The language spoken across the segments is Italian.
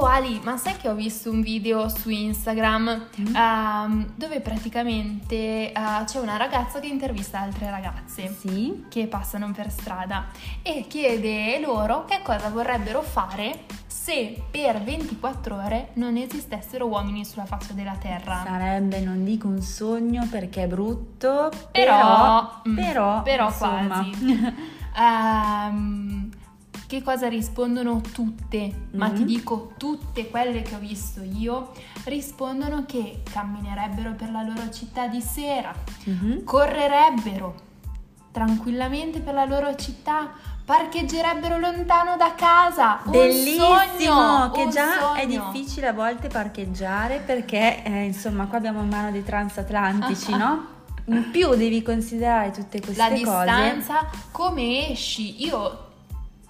Oh Ali, ma sai che ho visto un video su Instagram Mm. ehm, dove praticamente eh, c'è una ragazza che intervista altre ragazze Sì. che passano per strada e chiede loro che cosa vorrebbero fare se per 24 ore non esistessero uomini sulla faccia della terra. Sarebbe, non dico un sogno perché è brutto, Però, però, mm, però, però insomma. quasi. Ehm, che cosa rispondono tutte? Ma Mhm. ti dico tutte quelle che ho visto io rispondono che camminerebbero per la loro città di sera, Mhm. correrebbero tranquillamente per la loro città, parcheggerebbero lontano da casa. Bellissimo, sogno, che già è sogno. difficile a volte parcheggiare perché eh, insomma qua abbiamo in mano dei transatlantici, no? In più devi considerare tutte queste la cose. distanza, come esci. Io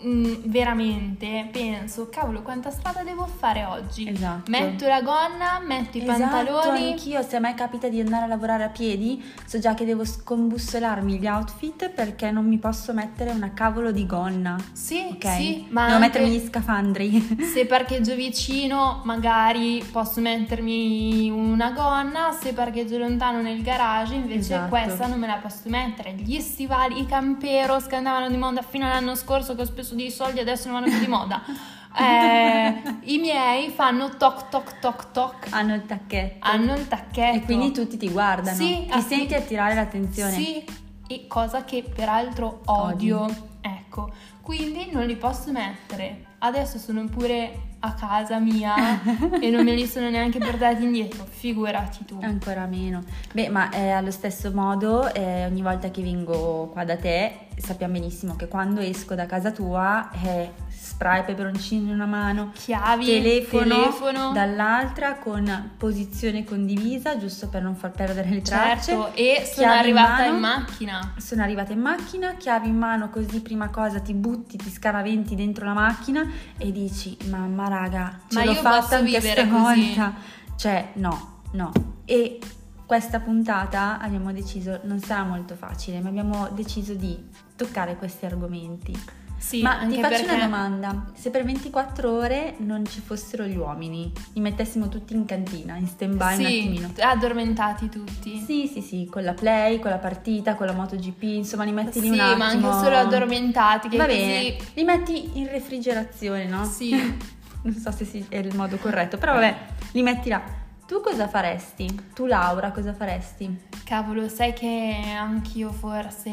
mm, veramente penso, cavolo, quanta strada devo fare oggi? Esatto. Metto la gonna, metto i Esatto, pantaloni. anch'io se a me capita di andare a lavorare a piedi, so già che devo scombussolarmi gli outfit perché non mi posso mettere una cavolo di gonna. Sì, Ok? sì, ma devo mettermi gli scafandri. se parcheggio vicino, magari posso mettermi una gonna, se parcheggio lontano nel garage, invece Esatto. questa non me la posso mettere. Gli stivali, i camperos che andavano di moda fino all'anno scorso che ho speso dei soldi, adesso non vanno più di moda. Eh, I miei fanno toc toc toc toc, Hanno il tacchetto. hanno il tacchetto. E quindi tutti ti guardano. Sì, ti ah, senti attirare l'attenzione. Sì, e cosa che peraltro odio. Ecco, quindi non li posso mettere. Adesso sono pure a casa mia e non me li sono neanche portati indietro. Figurati tu. Ancora meno. Beh, ma eh, allo stesso modo, eh, ogni volta che vengo qua da te, sappiamo benissimo che quando esco da casa tua, eh, spray peperoncino in una mano, Chiavi, telefono, telefono. dall'altra con posizione condivisa, giusto per non far perdere le tracce. Certo, e sono Chiavi in arrivata mano. in macchina. Sono arrivata in macchina, chiavi in mano, così prima cosa ti butti, ti scaraventi dentro la macchina e dici: Mamma, raga, ce Ma l'ho fatta anche stavolta. Cioè, no, no. E questa puntata abbiamo deciso, non sarà molto facile, ma abbiamo deciso di toccare questi argomenti. Sì, ma ti faccio perché... una domanda: se per 24 ore non ci fossero gli uomini, li mettessimo tutti in cantina, in stand-by un Sì, attimino? addormentati tutti. Sì, sì, sì, con la play, con la partita, con la MotoGP, insomma, li metti lì Sì, un attimo. ma anche solo addormentati. Che Va così... bene, li metti in refrigerazione, no? Sì. non so se si- è il modo corretto, però vabbè, li metti là. Tu cosa faresti? Tu Laura cosa faresti? Cavolo, sai che anch'io forse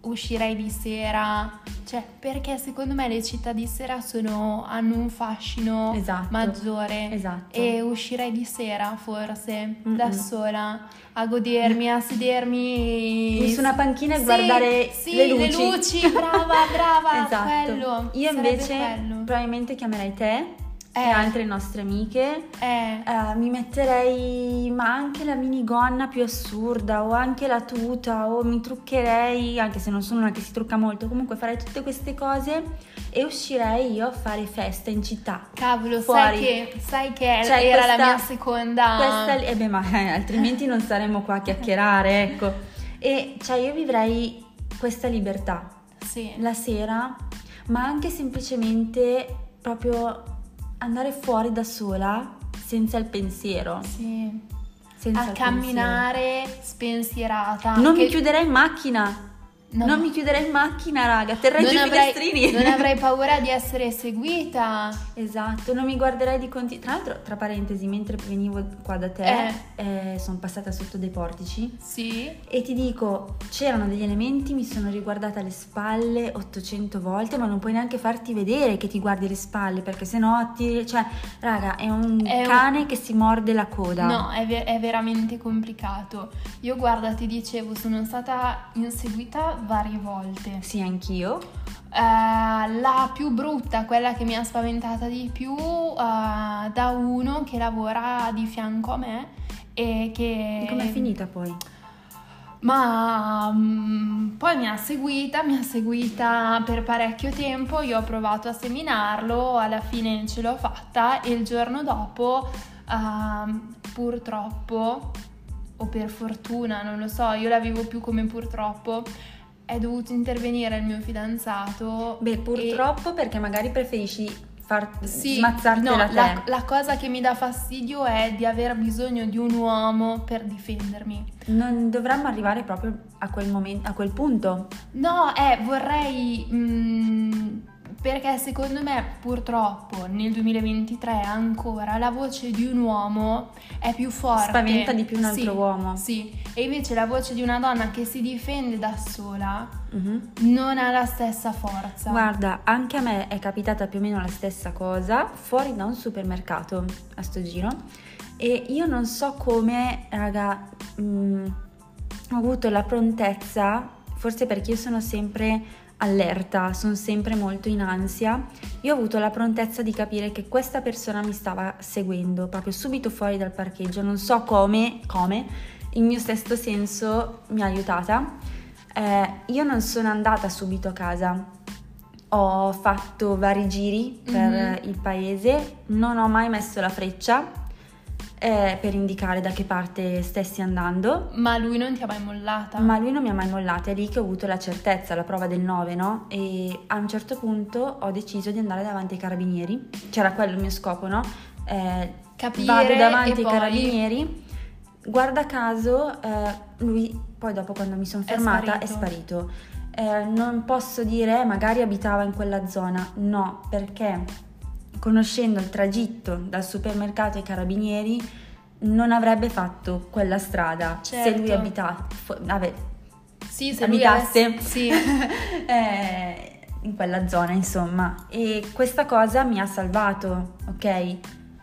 uscirei di sera, cioè perché secondo me le città di sera sono, hanno un fascino Esatto. maggiore Esatto. e uscirei di sera forse Mm-mm. da sola a godermi, a sedermi Su una panchina e Sì, guardare sì, le luci. luci, brava, brava, esatto. quello. Io invece quello. probabilmente chiamerei te Eh. altre nostre amiche Eh, Eh, mi metterei ma anche la minigonna più assurda o anche la tuta o mi truccherei, anche se non sono una che si trucca molto, comunque farei tutte queste cose e uscirei io a fare festa in città. cavolo, Fuori. sai che, sai che Cioè, era questa- la mia seconda... Questa, eh beh, ma eh, altrimenti non saremmo qua a chiacchierare, ecco. E cioè io vivrei questa libertà Sì. la sera, ma anche semplicemente proprio andare fuori da sola senza il pensiero. Sì. Senza a camminare spensierata. pensiero. Non Che- mi chiuderei in macchina. No. Non mi chiuderei in macchina, raga. Terrei giù i finestrini. non avrei paura di essere seguita. Esatto, non mi guarderei di continuo. Tra l'altro, tra parentesi, mentre venivo qua da te, eh, sono passata sotto dei portici. Sì. E ti dico, c'erano degli elementi, mi sono riguardata le spalle 800 volte, ma non puoi neanche farti vedere che ti guardi le spalle, perché sennò ti... Cioè, raga, è un È un- cane che si morde la coda. No, è, ve- è veramente complicato. Io guarda, ti dicevo, sono stata inseguita varie volte. Sì, anch'io. Eh, la più brutta, quella che mi ha spaventata di più, eh, da uno che lavora di fianco a me e che... E com'è finita poi? Ma mm, poi mi ha seguita, mi ha seguita per parecchio tempo, io ho provato a seminarlo, alla fine ce l'ho fatta e il giorno dopo ehm, purtroppo, o per fortuna, non lo so, io la vivo più come purtroppo, è dovuto intervenire il mio fidanzato. Beh, e- purtroppo perché magari preferisci far Sì, smazzartela no, te. la, la cosa che mi dà fastidio è di aver bisogno di un uomo per difendermi. Non dovremmo arrivare proprio a quel momento, a quel punto. No, eh, vorrei... mm, perché secondo me purtroppo nel 2023 ancora la voce di un uomo è più forte. Spaventa di più un altro Sì, uomo. Sì, e invece la voce di una donna che si difende da sola Mhm. non ha la stessa forza. Guarda, anche a me è capitata più o meno la stessa cosa fuori da un supermercato a sto giro e io non so come, raga, mm, ho avuto la prontezza, forse perché io sono sempre allerta, sono sempre molto in ansia, io ho avuto la prontezza di capire che questa persona mi stava seguendo proprio subito fuori dal parcheggio, non so come, come, il mio sesto senso mi ha aiutata. Eh, io non sono andata subito a casa, ho fatto vari giri per Mhm. il paese, non ho mai messo la freccia eh, per indicare da che parte stessi andando, Ma lui non ti ha mai mollata. ma lui non mi ha mai mollata, è lì che ho avuto la certezza, la prova del 9, no? E a un certo punto ho deciso di andare davanti ai carabinieri, c'era quello il mio scopo, no? Eh, Capire vado davanti ai poi- carabinieri, guarda caso eh, lui poi dopo quando mi sono È fermata è sparito. sparito. Eh, non posso dire magari abitava in quella zona, no, perché conoscendo il tragitto dal supermercato ai carabinieri non avrebbe fatto quella strada se lui Certo. abitasse, vabbè, Sì, se lui abitasse avesse- Sì. eh, in quella zona, insomma. E questa cosa mi ha salvato, ok?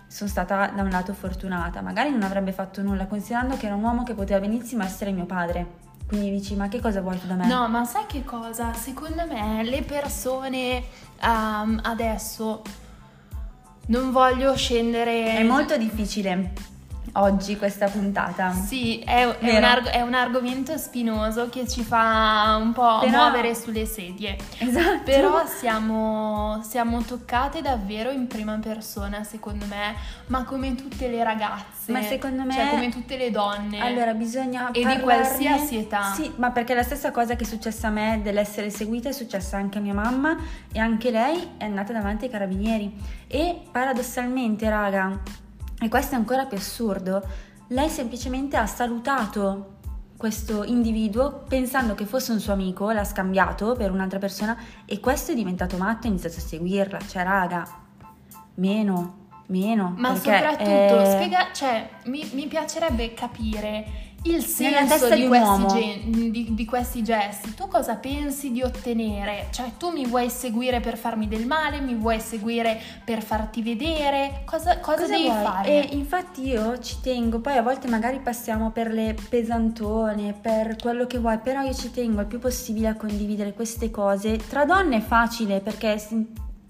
Sono stata da un lato fortunata, magari non avrebbe fatto nulla, considerando che era un uomo che poteva benissimo essere mio padre. Quindi dici, ma che cosa vuoi da me? No, ma sai che cosa? Secondo me le persone ehm, adesso non voglio scendere. È molto difficile oggi questa puntata. Sì, è, è un, arg- è un argomento spinoso che ci fa un po' Però- muovere sulle sedie. Esatto. Però siamo, siamo toccate davvero in prima persona, secondo me, ma come tutte le ragazze. Ma secondo me- Cioè, come tutte le donne. Allora bisogna E di qualsiasi età. Sì, ma perché la stessa cosa che è successa a me dell'essere seguita è successa anche a mia mamma e anche lei è andata davanti ai carabinieri e paradossalmente, raga, e questo è ancora più assurdo, lei semplicemente ha salutato questo individuo pensando che fosse un suo amico, l'ha scambiato per un'altra persona e questo è diventato matto e ha iniziato a seguirla. Cioè, raga, meno, meno. Ma soprattutto, eh, spiega, cioè, mi, mi piacerebbe capire il senso di, questi gen- di- di questi gesti. Tu cosa pensi di ottenere? Cioè, tu mi vuoi seguire per farmi del male? Mi vuoi seguire per farti vedere? Cosa, cosa, Cosa devi vuoi? fare? E infatti io ci tengo, poi a volte magari passiamo per le pesantone, per quello che vuoi, però io ci tengo il più possibile a condividere queste cose. Tra donne è facile perché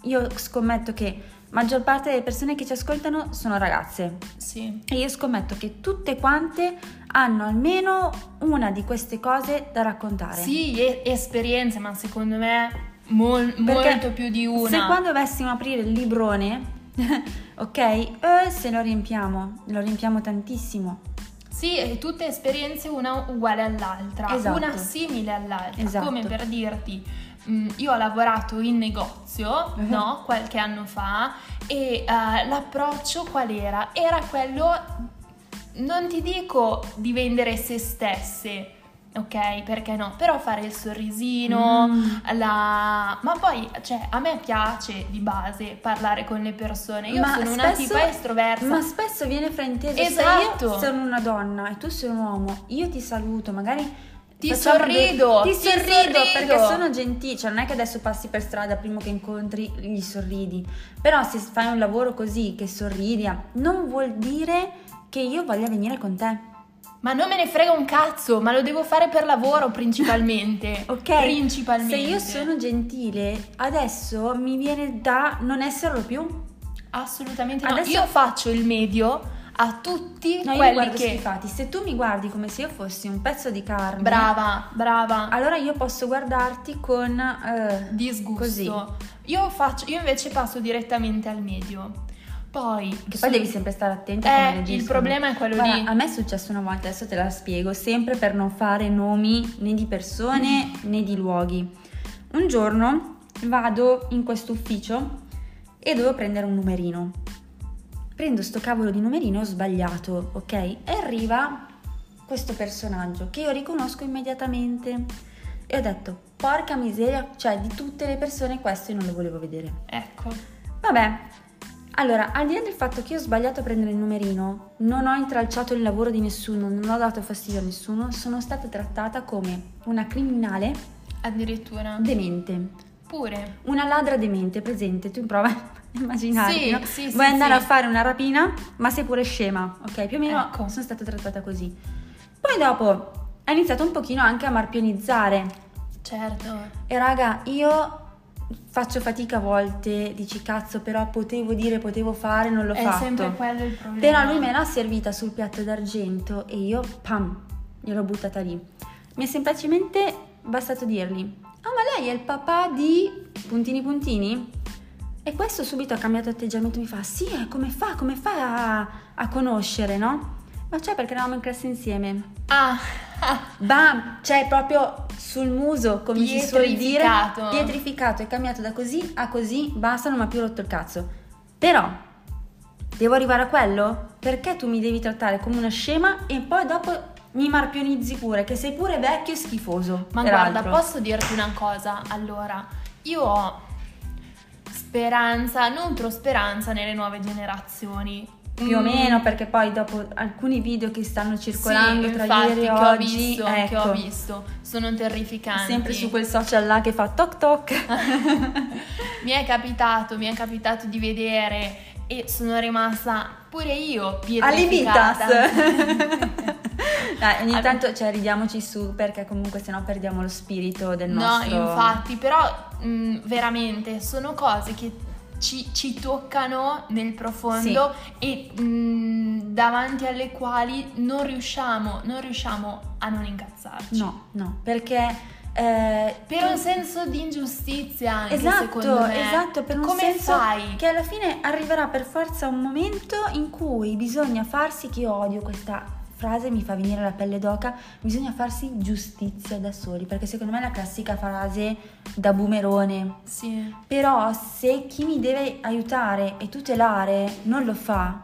io scommetto che maggior parte delle persone che ci ascoltano sono ragazze Sì. e io scommetto che tutte quante hanno almeno una di queste cose da raccontare. Sì, e- esperienze, ma secondo me mol- molto più di una. Se quando dovessimo aprire il librone, ok, eh, se lo riempiamo, lo riempiamo tantissimo. Sì, tutte esperienze una uguale all'altra, Esatto. una simile all'altra, Esatto. come per dirti, mh, io ho lavorato in negozio, Mhm. no, qualche anno fa e eh, l'approccio qual era? Era quello, non ti dico di vendere se stesse, ok, perché no, però fare il sorrisino, Mm. la... ma poi, cioè, a me piace di base parlare con le persone, io Ma sono una spesso- tipa estroversa. Ma spesso viene frainteso Esatto. se io sono una donna e tu sei un uomo, io ti saluto, magari Ti sorrido, dei- ti ti sorrido sorrido. perché sono gentile, cioè non è che adesso passi per strada prima che incontri gli sorridi. Però se fai un lavoro così che sorridi, non vuol dire che io voglia venire con te. Ma non me ne frega un cazzo, ma lo devo fare per lavoro principalmente. Ok? Principalmente. Se io sono gentile, adesso mi viene da non esserlo più. Assolutamente no. Adesso- Io faccio il medio a tutti No, io quelli guardo che... schifati. Se tu mi guardi come se io fossi un pezzo di carne, Brava, brava. allora io posso guardarti con eh, Disgusto. così. Io, faccio, io invece passo direttamente al medio. Poi... Che su- poi devi sempre stare attenta Eh, come il reagiscono. problema è quello Guarda, lì. A me è successo una volta, adesso te la spiego, sempre per non fare nomi né di persone né di luoghi. Un giorno vado in questo ufficio e dovevo prendere un numerino. Prendo sto cavolo di numerino, sbagliato, ok? E arriva questo personaggio che io riconosco immediatamente e ho detto, porca miseria, cioè di tutte le persone questo io non lo volevo vedere. Ecco. Vabbè, allora, al di là del fatto che io ho sbagliato a prendere il numerino, non ho intralciato il lavoro di nessuno, non ho dato fastidio a nessuno, sono stata trattata come una criminale Addirittura. demente. Pure. Una ladra demente, presente, tu prova a immaginarti, Sì, no? sì, Vuoi sì, andare sì. a fare una rapina, ma sei pure scema, ok? Più o meno Ecco. sono stata trattata così. Poi dopo ha iniziato un pochino anche a marpionizzare. Certo. E raga, io faccio fatica a volte, dici cazzo, però potevo dire, potevo fare, non l'ho È fatto. sempre quello il problema. Però lui me l'ha servita sul piatto d'argento e io, pam, gliel'ho buttata lì. Mi è semplicemente bastato dirgli, ah ma lei è il papà di puntini puntini? E questo subito ha cambiato atteggiamento, mi fa, sì, eh, come fa, come fa a, a conoscere, no? Ma cioè perché eravamo in classe insieme. Ah, Bam, cioè proprio sul muso, come si suol dire, Pietrificato. è cambiato da così a così, basta, non mi ha più rotto il cazzo. Però, devo arrivare a quello? Perché tu mi devi trattare come una scema e poi dopo mi marpionizzi pure, che sei pure vecchio e schifoso. ma guarda, posso dirti una cosa? Allora, io ho speranza, nutro speranza nelle nuove generazioni. Più o Mm, meno, perché poi dopo alcuni video che stanno circolando sì, tra infatti, ieri e che ho oggi, visto, ecco, che ho visto, sono terrificanti. sempre su quel social là che fa toc toc. mi è capitato, mi è capitato di vedere e sono rimasta pure io pietrificata. Alibitas! Dai, ogni tanto cioè, ridiamoci su perché comunque sennò perdiamo lo spirito del No, nostro... infatti, però mh, veramente sono cose che ci, ci toccano nel profondo e mh, davanti alle quali non riusciamo, non riusciamo a non incazzarci. No, no, perché... eh, Per un senso di ingiustizia anche Esatto, esatto, per un Come senso fai? che alla fine arriverà per forza un momento in cui bisogna farsi, che io odio questa frase, mi fa venire la pelle d'oca, bisogna farsi giustizia da soli, perché secondo me è la classica frase da boomerone. Sì. Però se chi mi deve aiutare e tutelare non lo fa,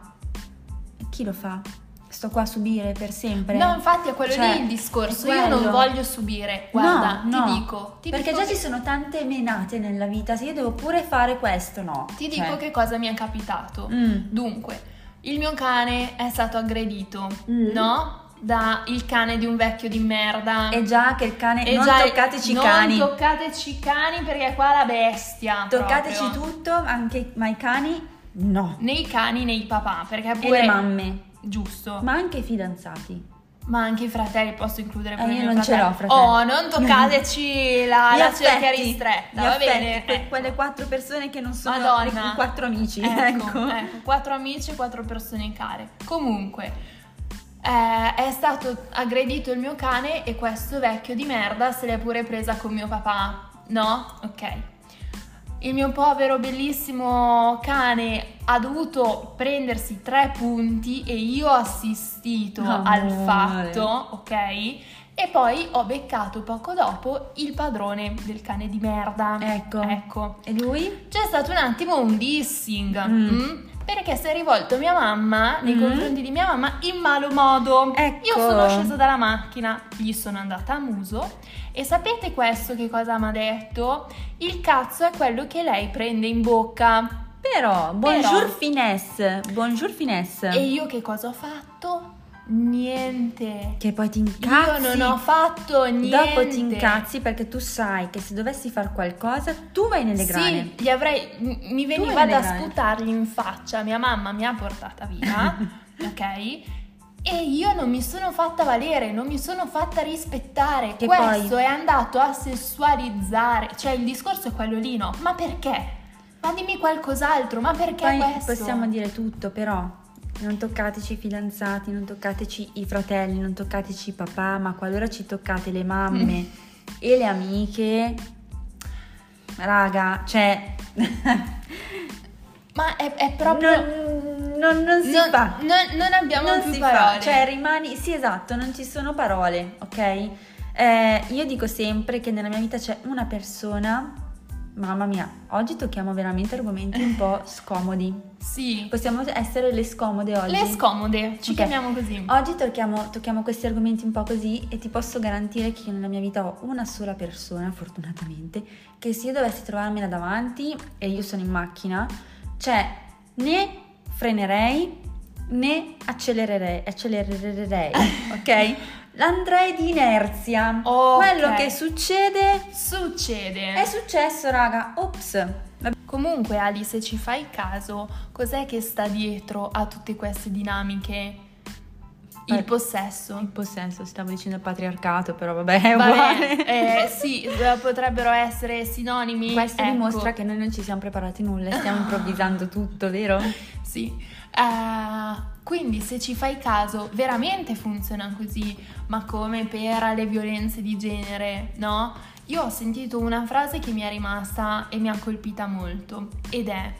chi lo fa? Sto qua a subire per sempre? No, infatti è quello Cioè, lì il discorso. Io non voglio subire. Guarda, No, no, ti dico. Ti perché dico già che- ci sono tante menate nella vita, se io devo pure fare questo, no. Ti Cioè, dico che cosa mi è capitato. Mm. Dunque, il mio cane è stato aggredito, Mm. no? Da il cane di un vecchio di merda. È già che il cane... E non già- toccateci i non cani. toccateci i cani perché qua è la bestia. toccateci proprio. tutto, anche ma i cani no. Né i cani né i papà, perché E pure le mamme, giusto. Ma anche i fidanzati. Anche i fratelli posso includere Eh, pure io i miei non ce l'ho, fratelli. fratelli. Oh, non toccateci la, Gli la cerchia affetti, ristretta, gli va affetti, bene? que- Ecco. quelle quattro persone che non sono Madonna. quattro amici. Ecco, Ecco. ecco, quattro amici e quattro persone care. Comunque, eh, è stato aggredito il mio cane e questo vecchio di merda se l'è pure presa con mio papà. No? Ok. Il mio povero bellissimo cane ha dovuto prendersi tre punti e io ho assistito al Amore. fatto, ok? E poi ho beccato poco dopo il padrone del cane di merda. Ecco. Ecco. E lui? C'è stato un attimo un dissing. Mm. mm, perché si è rivolto mia mamma nei Mm. confronti di mia mamma in malo modo. Ecco. Io sono scesa dalla macchina, gli sono andata a muso e sapete questo che cosa mi ha detto? Il cazzo è quello che lei prende in bocca. Però, bonjour Però. finesse, bonjour finesse. E io che cosa ho fatto? Niente. Che poi ti incazzi. Io non ho fatto niente. Dopo ti incazzi perché tu sai che se dovessi fare qualcosa tu vai nelle grane. Sì, gli avrei, mi veniva da sputargli in faccia, mia mamma mi ha portata via, ok? E io non mi sono fatta valere, non mi sono fatta rispettare. Che Questo poi- è andato a sessualizzare, cioè il discorso è quello lì, no? Ma perché? Ma dimmi qualcos'altro, ma perché Poi questo? possiamo dire tutto, però non toccateci i fidanzati, non toccateci i fratelli, non toccateci i papà, ma qualora ci toccate le mamme Mm. e le amiche, raga, cioè Ma è, è proprio... non, non- non si non, fa. non- non abbiamo non più si parole. fa, cioè rimani, sì esatto, non ci sono parole, ok? Eh, io dico sempre che nella mia vita c'è una persona Mamma mia, oggi tocchiamo veramente argomenti un po' scomodi. Sì. Possiamo essere le scomode oggi? Le scomode, ci Ok. chiamiamo così. Oggi tocchiamo, tocchiamo questi argomenti un po' così e ti posso garantire che io nella mia vita ho una sola persona, fortunatamente, che se io dovessi trovarmela davanti e io sono in macchina, cioè né frenerei né accelererei, accelererei ok? Andrei di inerzia. Ok. Quello che succede Succede. è successo, raga. Ops. Comunque, Ali, se ci fai caso, cos'è che sta dietro a tutte queste dinamiche? Il possesso. Il possesso, stavo dicendo il patriarcato, però vabbè, è uguale. eh, sì, eh, potrebbero essere sinonimi. Questo ecco. dimostra che noi non ci siamo preparati nulla, stiamo improvvisando tutto, vero? Sì. Eh, quindi se ci fai caso, veramente funziona così, ma come per le violenze di genere, no? Io ho sentito una frase che mi è rimasta e mi ha colpita molto ed è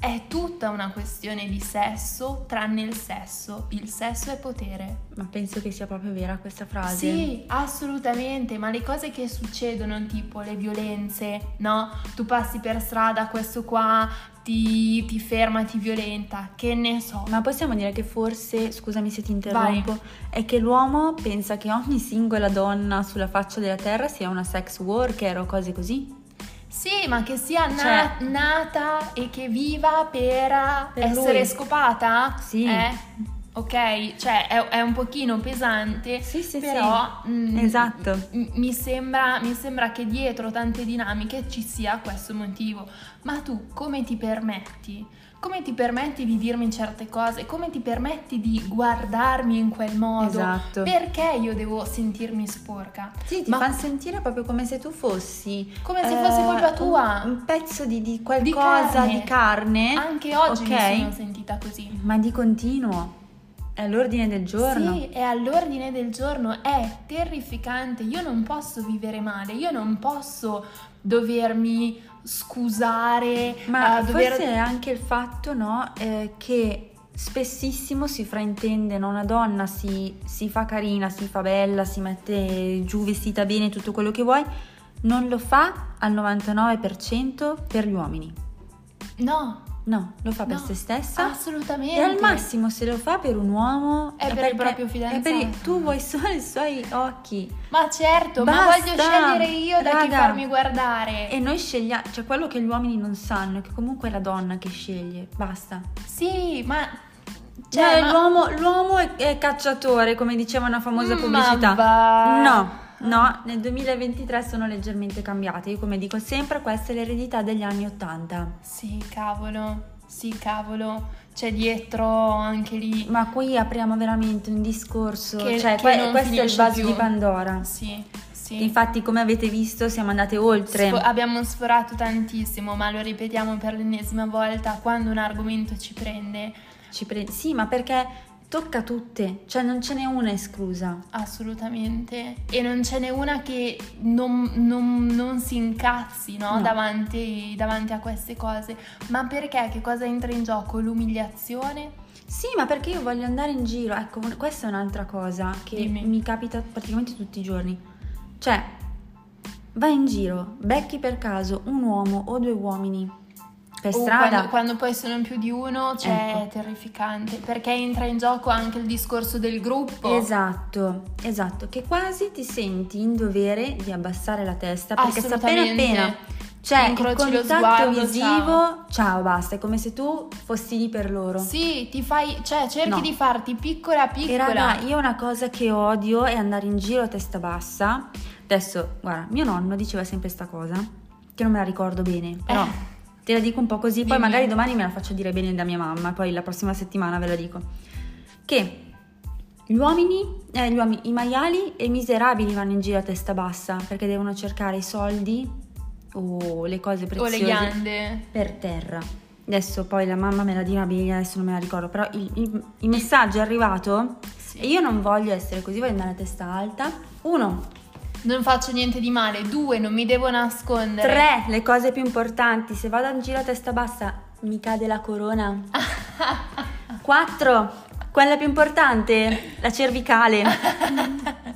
è tutta una questione di sesso tranne il sesso. Il sesso è potere. Ma penso che sia proprio vera questa frase. Sì, assolutamente, ma le cose che succedono, tipo le violenze, no? Tu passi per strada, questo qua ti, ti ferma, ti violenta, che ne so. Ma possiamo dire che forse, scusami se ti interrompo, è che l'uomo pensa che ogni singola donna sulla faccia della terra sia una sex worker o cose così? Sì, ma che sia na- Cioè- nata e che viva per, Per essere lui. scopata? Sì. Eh? Ok, cioè è, è un pochino pesante, Sì, sì, però sì. mm, Esatto. m- mi, sembra, mi sembra che dietro tante dinamiche ci sia questo motivo. Ma tu come ti permetti? Come ti permetti di dirmi certe cose? Come ti permetti di guardarmi in quel modo? Esatto. Perché io devo sentirmi sporca? Sì, ti Ma- fanno sentire proprio come se tu fossi... Come se fosse colpa un- tua. Un, pezzo di, di qualcosa, carne. di carne. Anche oggi ok? mi sono sentita così. Ma di continuo. È all'ordine del giorno. Sì, è all'ordine del giorno, è terrificante. Io non posso vivere male, io non posso dovermi scusare, Ma eh, dover... forse è anche il fatto, no, eh, che spessissimo si fraintende, no? una donna si, si fa carina, si fa bella, si mette giù vestita bene, tutto quello che vuoi, non lo fa al 99% per gli uomini. No, No, lo fa per No, se stessa. assolutamente. E al massimo se lo fa per un uomo È per il proprio è fidanzato. per il- tu vuoi solo i suoi occhi. Ma certo, ma Basta, voglio scegliere io da chi raga. farmi guardare. E noi scegliamo, cioè quello che gli uomini non sanno è che comunque è la donna che sceglie, basta. Sì, ma... Cioè, ma- l'uomo, l'uomo è, è cacciatore, come diceva una famosa Ma pubblicità. va. No, no, nel 2023 sono leggermente cambiate. Io come dico sempre, questa è l'eredità degli anni 80. Sì, cavolo, sì, cavolo. C'è dietro anche lì... Ma qui apriamo veramente un discorso, Che- cioè che que- questo è il vaso più. di Pandora. Sì, sì. Infatti, come avete visto, siamo andate oltre. Sfo- abbiamo sforato tantissimo, ma lo ripetiamo per l'ennesima volta, quando un argomento ci prende, Ci pre- sì, ma perché tocca tutte, cioè non ce n'è una esclusa. assolutamente, e non ce n'è una che non, non- non si incazzi no? No. Davanti, davanti a queste cose. Ma perché? Che cosa entra in gioco? L'umiliazione? Sì, ma perché io voglio andare in giro. Ecco, questa è un'altra cosa che Dimmi. mi capita praticamente tutti i giorni. Cioè, vai in giro, becchi per caso un uomo o due uomini per strada. Quando, quando poi sono più di uno, cioè Ecco. è terrificante, perché entra in gioco anche il discorso del gruppo. Esatto, esatto, che quasi ti senti in dovere di abbassare la testa perché se appena appena c'è il Incroci contatto sguardo, visivo, ciao. basta, è come se tu fossi lì per loro. Sì, ti fai, cioè cerchi No. di farti piccola E piccola. raga, io una cosa che odio è andare in giro a testa bassa. Adesso, guarda, mio nonno diceva sempre sta cosa, che non me la ricordo bene, però Eh. Te la dico un po' così, poi Dimmi. magari domani me la faccio dire bene da mia mamma, poi la prossima settimana ve la dico. Che gli uomini, eh, gli uomini, i maiali e i miserabili vanno in giro a testa bassa perché devono cercare i soldi o le cose o preziose le ghiande. per terra. Adesso poi la mamma me la dirà bene, adesso non me la ricordo, però il, il- il messaggio è arrivato Sì. e io non voglio essere così, voglio andare a testa alta. Uno, Non faccio niente di male. Due, non mi devo nascondere. tre, le cose più importanti, se vado in giro a testa bassa mi cade la corona. Quattro, quella più importante, la cervicale.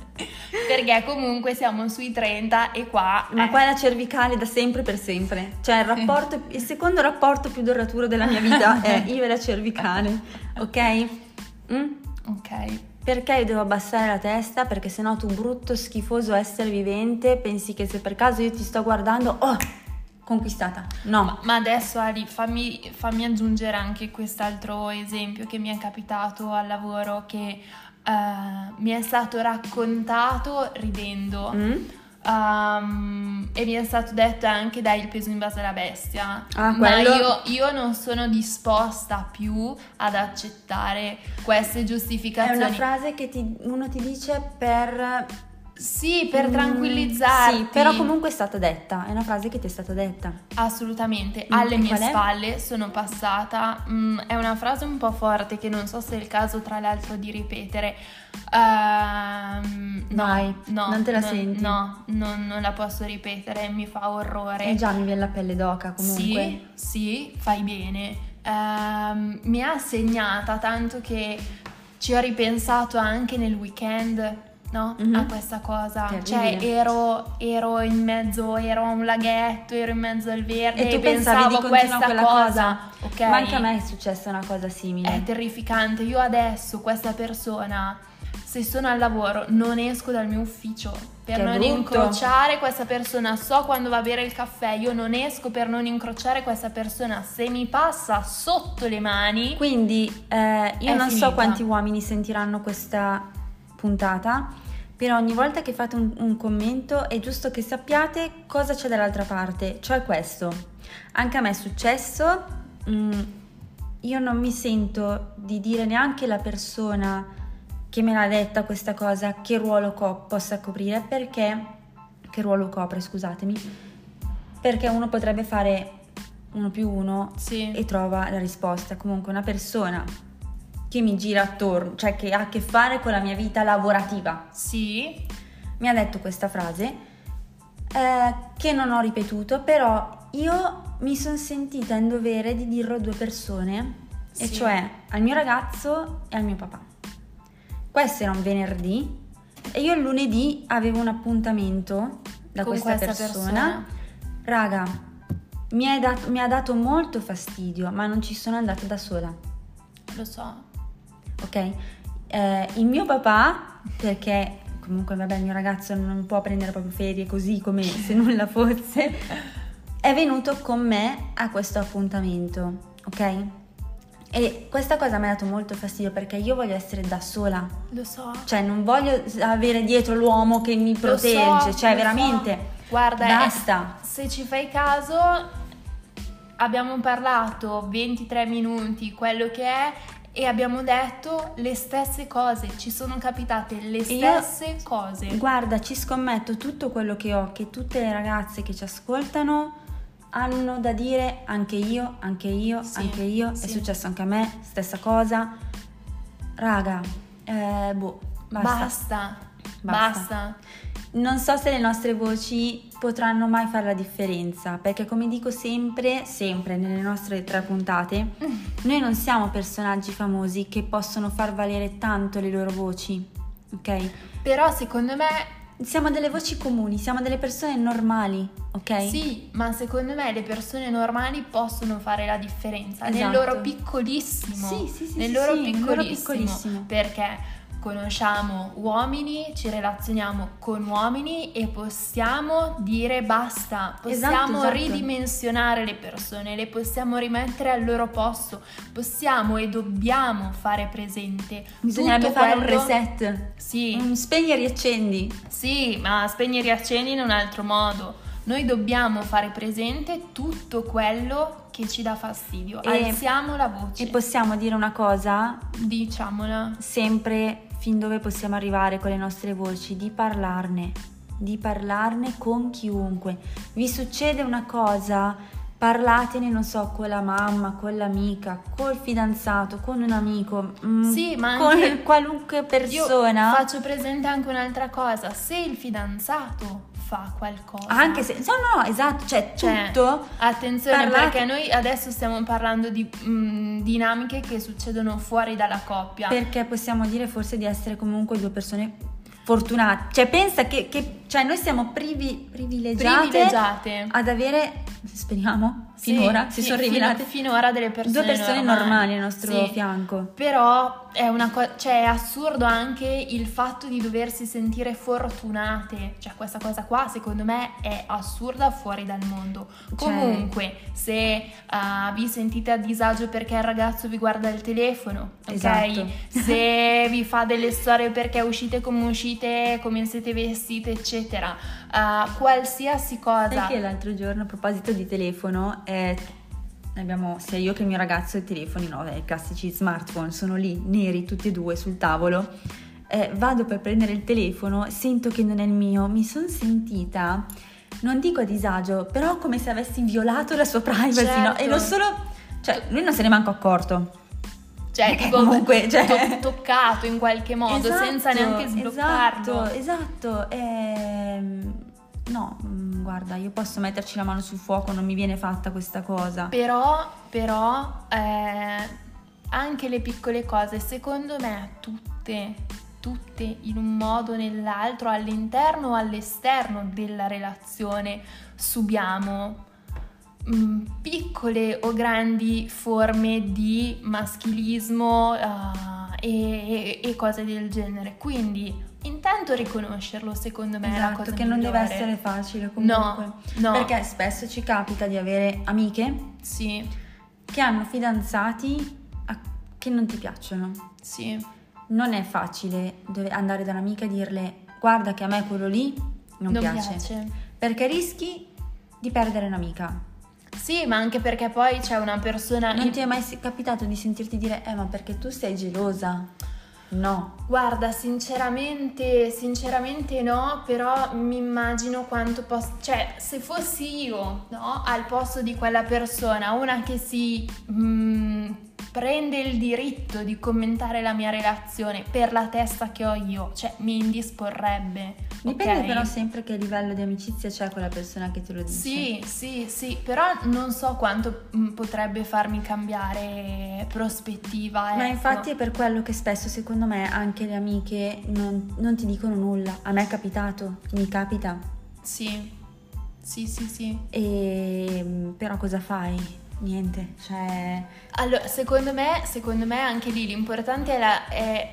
perché comunque siamo sui 30 e qua... Ma eh, qua è la cervicale da sempre per sempre. Cioè il rapporto, il secondo rapporto più duraturo della mia vita è io e la cervicale, ok? Mm? Ok. Perché io devo abbassare la testa? Perché sennò tu brutto, schifoso essere vivente pensi che se per caso io ti sto guardando, oh, conquistata. No. Ma, ma adesso Ali, fammi, fammi aggiungere anche quest'altro esempio che mi è capitato al lavoro che eh, mi è stato raccontato ridendo. Mm? Um, e mi è stato detto anche dai il peso in base alla bestia. Ah, Ma io, io non sono disposta più ad accettare queste È giustificazioni. una frase che ti- uno ti dice per... Sì, per Mm, tranquillizzarti. Sì, però comunque è stata detta, è una frase che ti è stata detta. Assolutamente, Mm, alle e mie spalle sono passata, mm, è una frase un po' forte che non so se è il caso tra l'altro di ripetere. Ehm, no, Vai, no, non te la no, senti? No, non, non la posso ripetere, mi fa orrore. E già mi viene la pelle d'oca comunque. Sì, sì, fai bene. Ehm, mi ha segnata tanto che ci ho ripensato anche nel weekend, no? Mhm. A questa cosa. Terribile. Cioè, ero, ero in mezzo, ero a un laghetto, ero in mezzo al verde E tu pensavo pensavi di questa quella cosa. cosa. Ok. Ma anche a me è successa una cosa simile. È terrificante. Io adesso, questa persona, se sono al lavoro, non esco dal mio ufficio per Che non brutto. incrociare questa persona. So quando va a bere il caffè, io non esco per non incrociare questa persona. Se mi passa sotto le mani, Quindi eh, io non finita. so quanti uomini sentiranno questa puntata, però ogni volta che fate un, un commento è giusto che sappiate cosa c'è dall'altra parte, cioè questo. Anche a me è successo, mm, io non mi sento di dire neanche la persona che me l'ha detta questa cosa che ruolo co- possa coprire, perché che ruolo copre, scusatemi, perché uno potrebbe fare uno più uno sì. e trova la risposta. Comunque una persona che mi gira attorno, cioè che ha a che fare con la mia vita lavorativa, Sì, mi ha detto questa frase eh, che non ho ripetuto, però io mi sono sentita in dovere di dirlo a due persone, e Sì. cioè al mio ragazzo e al mio papà. Questo era un venerdì e io il lunedì avevo un appuntamento da Con questa, questa persona. persona. Raga, mi, hai dat- mi ha dato molto fastidio, ma non ci sono andata da sola lo so. Ok? Eh, il mio papà, perché comunque vabbè il mio ragazzo non può prendere proprio ferie così come se nulla fosse, è venuto con me a questo appuntamento, ok? E questa cosa mi ha dato molto fastidio perché io voglio essere da sola, Lo so. cioè non voglio avere dietro l'uomo che mi protegge, so, cioè veramente so. Guarda, basta. se ci fai caso, abbiamo parlato 23 minuti, quello che è, e abbiamo detto le stesse cose. Ci sono capitate le Io- stesse cose. Guarda, ci scommetto tutto quello che ho, che tutte le ragazze che ci ascoltano hanno da dire anche io, anche io, Sì, anche io, è sì. successo anche a me, stessa cosa. Raga, eh, boh, basta. Basta. Basta. Basta. Non so se le nostre voci potranno mai fare la differenza, perché come dico sempre, sempre nelle nostre tre puntate, noi non siamo personaggi famosi che possono far valere tanto le loro voci, ok? Però secondo me Siamo delle voci comuni, siamo delle persone normali, ok? Sì, ma secondo me le persone normali possono fare la differenza nel Esatto. loro piccolissimo. Sì, sì, sì, nel sì, loro sì, nel loro piccolissimo. Perché conosciamo uomini, ci relazioniamo con uomini e possiamo dire basta. Possiamo esatto. ridimensionare le persone, le possiamo rimettere al loro posto. Possiamo e dobbiamo fare presente. Bisognerebbe fare un quello- reset. Sì, Un spegni e riaccendi. sì, ma spegni e riaccendi in un altro modo. Noi dobbiamo fare presente tutto quello che ci dà fastidio. E- Alziamo la voce. E possiamo dire una cosa, Diciamola. sempre fin dove possiamo arrivare con le nostre voci, di parlarne, di parlarne con chiunque. Vi succede una cosa, parlatene, non so, con la mamma, con l'amica, col fidanzato, con un amico, mm, Sì, ma con qualunque persona. Io faccio presente anche un'altra cosa. Se il fidanzato fa qualcosa. Anche se, no, no, esatto, cioè, Cioè, tutto. Attenzione parlate- perché noi adesso stiamo parlando di mm, dinamiche che succedono fuori dalla coppia. Perché possiamo dire forse di essere comunque due persone fortunati. Cioè, pensa che, che- cioè, noi siamo privi, privilegiate, Privilegiate. ad avere, speriamo, finora, Sì, si sono fino- rivelate finora delle persone due persone normali, al nostro Sì. fianco. Però è una co- cioè è assurdo anche il fatto di doversi sentire fortunate. Cioè, questa cosa qua, secondo me, è assurda fuori dal mondo. Cioè- Comunque, se ah, vi sentite a disagio perché il ragazzo vi guarda il telefono, ok? Esatto. Se vi fa delle storie perché uscite come uscite, come siete vestite, eccetera. Ah, qualsiasi cosa. Sai che l'altro giorno, a proposito di telefono, eh, abbiamo sia io che il mio ragazzo i telefoni, no, i classici smartphone, sono lì, neri tutti e due sul tavolo. Eh, vado per prendere il telefono, sento che non è il mio, mi sono sentita, non dico a disagio, però come se avessi violato la sua privacy, no? Certo. E non solo, cioè, lui non se n'è manco accorto. Cioè, tipo, comunque, cioè- to- toccato in qualche modo, senza Esatto, neanche sbloccarlo. Esatto, esatto. ehm, no, mm, guarda, io posso metterci la mano sul fuoco, non mi viene fatta questa cosa. Però, però, eh, anche le piccole cose, secondo me, tutte, tutte in un modo o nell'altro, all'interno o all'esterno della relazione, subiamo mm, piccole o grandi forme di maschilismo ah, e, e- cose del genere. Quindi, intanto riconoscerlo, secondo me, è la Esatto, cosa che non deve migliore. essere facile comunque. No, no. Perché spesso ci capita di avere amiche Sì, che hanno fidanzati a- che non ti piacciono. sì. Non è facile andare da un'amica e dirle guarda che a me quello lì non, Non piace. piace. Perché rischi di perdere un'amica. Sì, ma anche perché poi c'è una persona... Non ti è mai capitato di sentirti dire eh ma perché tu sei gelosa? No. Guarda, sinceramente, sinceramente no, però mi immagino quanto posso... Cioè, se fossi io, no, al posto di quella persona, una che si mm, prende il diritto di commentare la mia relazione per la testa che ho io, cioè mi indisporrebbe. Dipende ok? però sempre che livello di amicizia c'è con la persona che te lo dice. Sì, sì, sì, però non so quanto mm, potrebbe farmi cambiare prospettiva. Ma ecco. infatti è per quello che spesso secondo me anche le amiche non, non ti dicono nulla. A me è capitato, mi capita. Sì, sì, sì, sì. E però cosa fai? Niente, cioè Allora, secondo me, secondo me anche lì l'importante è, la- è,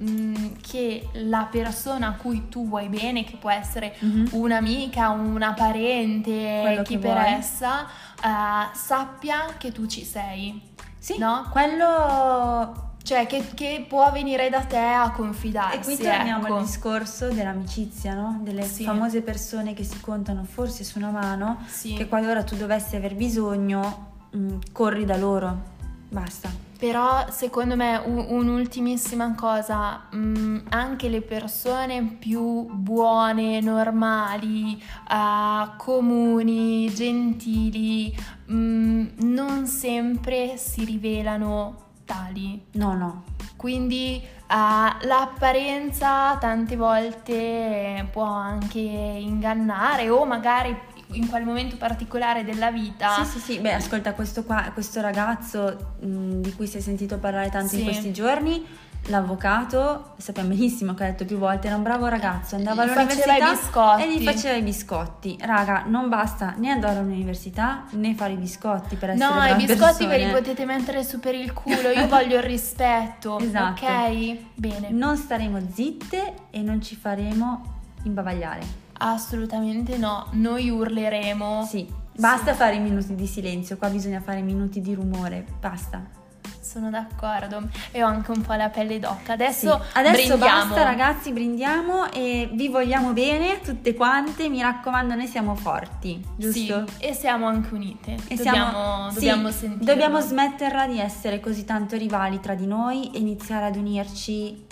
mm, che la persona a cui tu vuoi bene, che può essere Mhm. un'amica, una parente, Quello chi per vuoi. essa, eh, sappia che tu ci sei. sì, No? quello Cioè, che, che può venire da te a confidarsi. E qui torniamo ecco. al discorso dell'amicizia, no? Delle Sì. famose persone che si contano forse su una mano, Sì. che qualora tu dovessi aver bisogno, mm, corri da loro. Basta. Però secondo me un'ultimissima cosa, mm, anche le persone più buone, normali, eh, comuni, gentili, mm, non sempre si rivelano tali. No, no. Quindi eh, l'apparenza tante volte può anche ingannare o magari in quel momento particolare della vita. Sì, sì, sì. Beh, ascolta, questo qua, questo ragazzo mh, di cui si è sentito parlare tanto in Sì. questi giorni, l'avvocato, sappiamo benissimo che ha detto più volte, era un bravo ragazzo, andava Gli all'università e gli faceva i biscotti. Raga, non basta né andare all'università né fare i biscotti per essere No, i biscotti ve li persone. potete mettere su per il culo, io voglio il rispetto, Esatto. ok? Bene, Non staremo zitte e non ci faremo imbavagliare. Assolutamente no, noi urleremo. Sì, basta fare i minuti di silenzio, qua bisogna fare minuti di rumore, basta. Sono d'accordo e ho anche un po' la pelle d'oca. Sì. Adesso, Adesso brindiamo. basta ragazzi, brindiamo e vi vogliamo bene tutte quante, mi raccomando, noi siamo forti, giusto? Sì, e siamo anche unite. E dobbiamo, siamo, sì, dobbiamo sentirlo. dobbiamo smetterla di essere così tanto rivali tra di noi e iniziare ad unirci.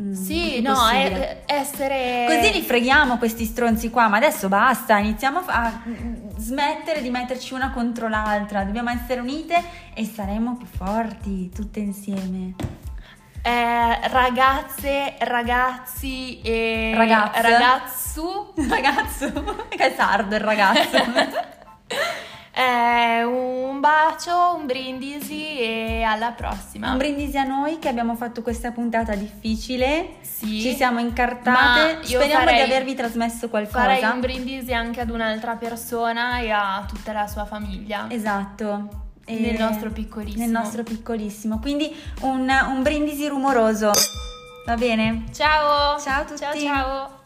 Mm, Sì, no, è- essere... Così li freghiamo questi stronzi qua, ma adesso basta, iniziamo a, smettere di metterci una contro l'altra, dobbiamo essere unite e saremo più forti tutte insieme. Eh, ragazze, ragazzi e... Ragazze. Ragazzu. Ragazzo, che sardo il ragazzo. Eh, un bacio, un brindisi e alla prossima. Un brindisi a noi che abbiamo fatto questa puntata difficile. Sì. Ci siamo incartate. Speriamo farei- di avervi trasmesso qualcosa. Farei un brindisi anche ad un'altra persona e a tutta la sua famiglia. Esatto. E- Nel nostro piccolissimo. Nel nostro piccolissimo. Quindi un, un brindisi rumoroso. Va bene? Ciao! Ciao a tutti. Ciao ciao!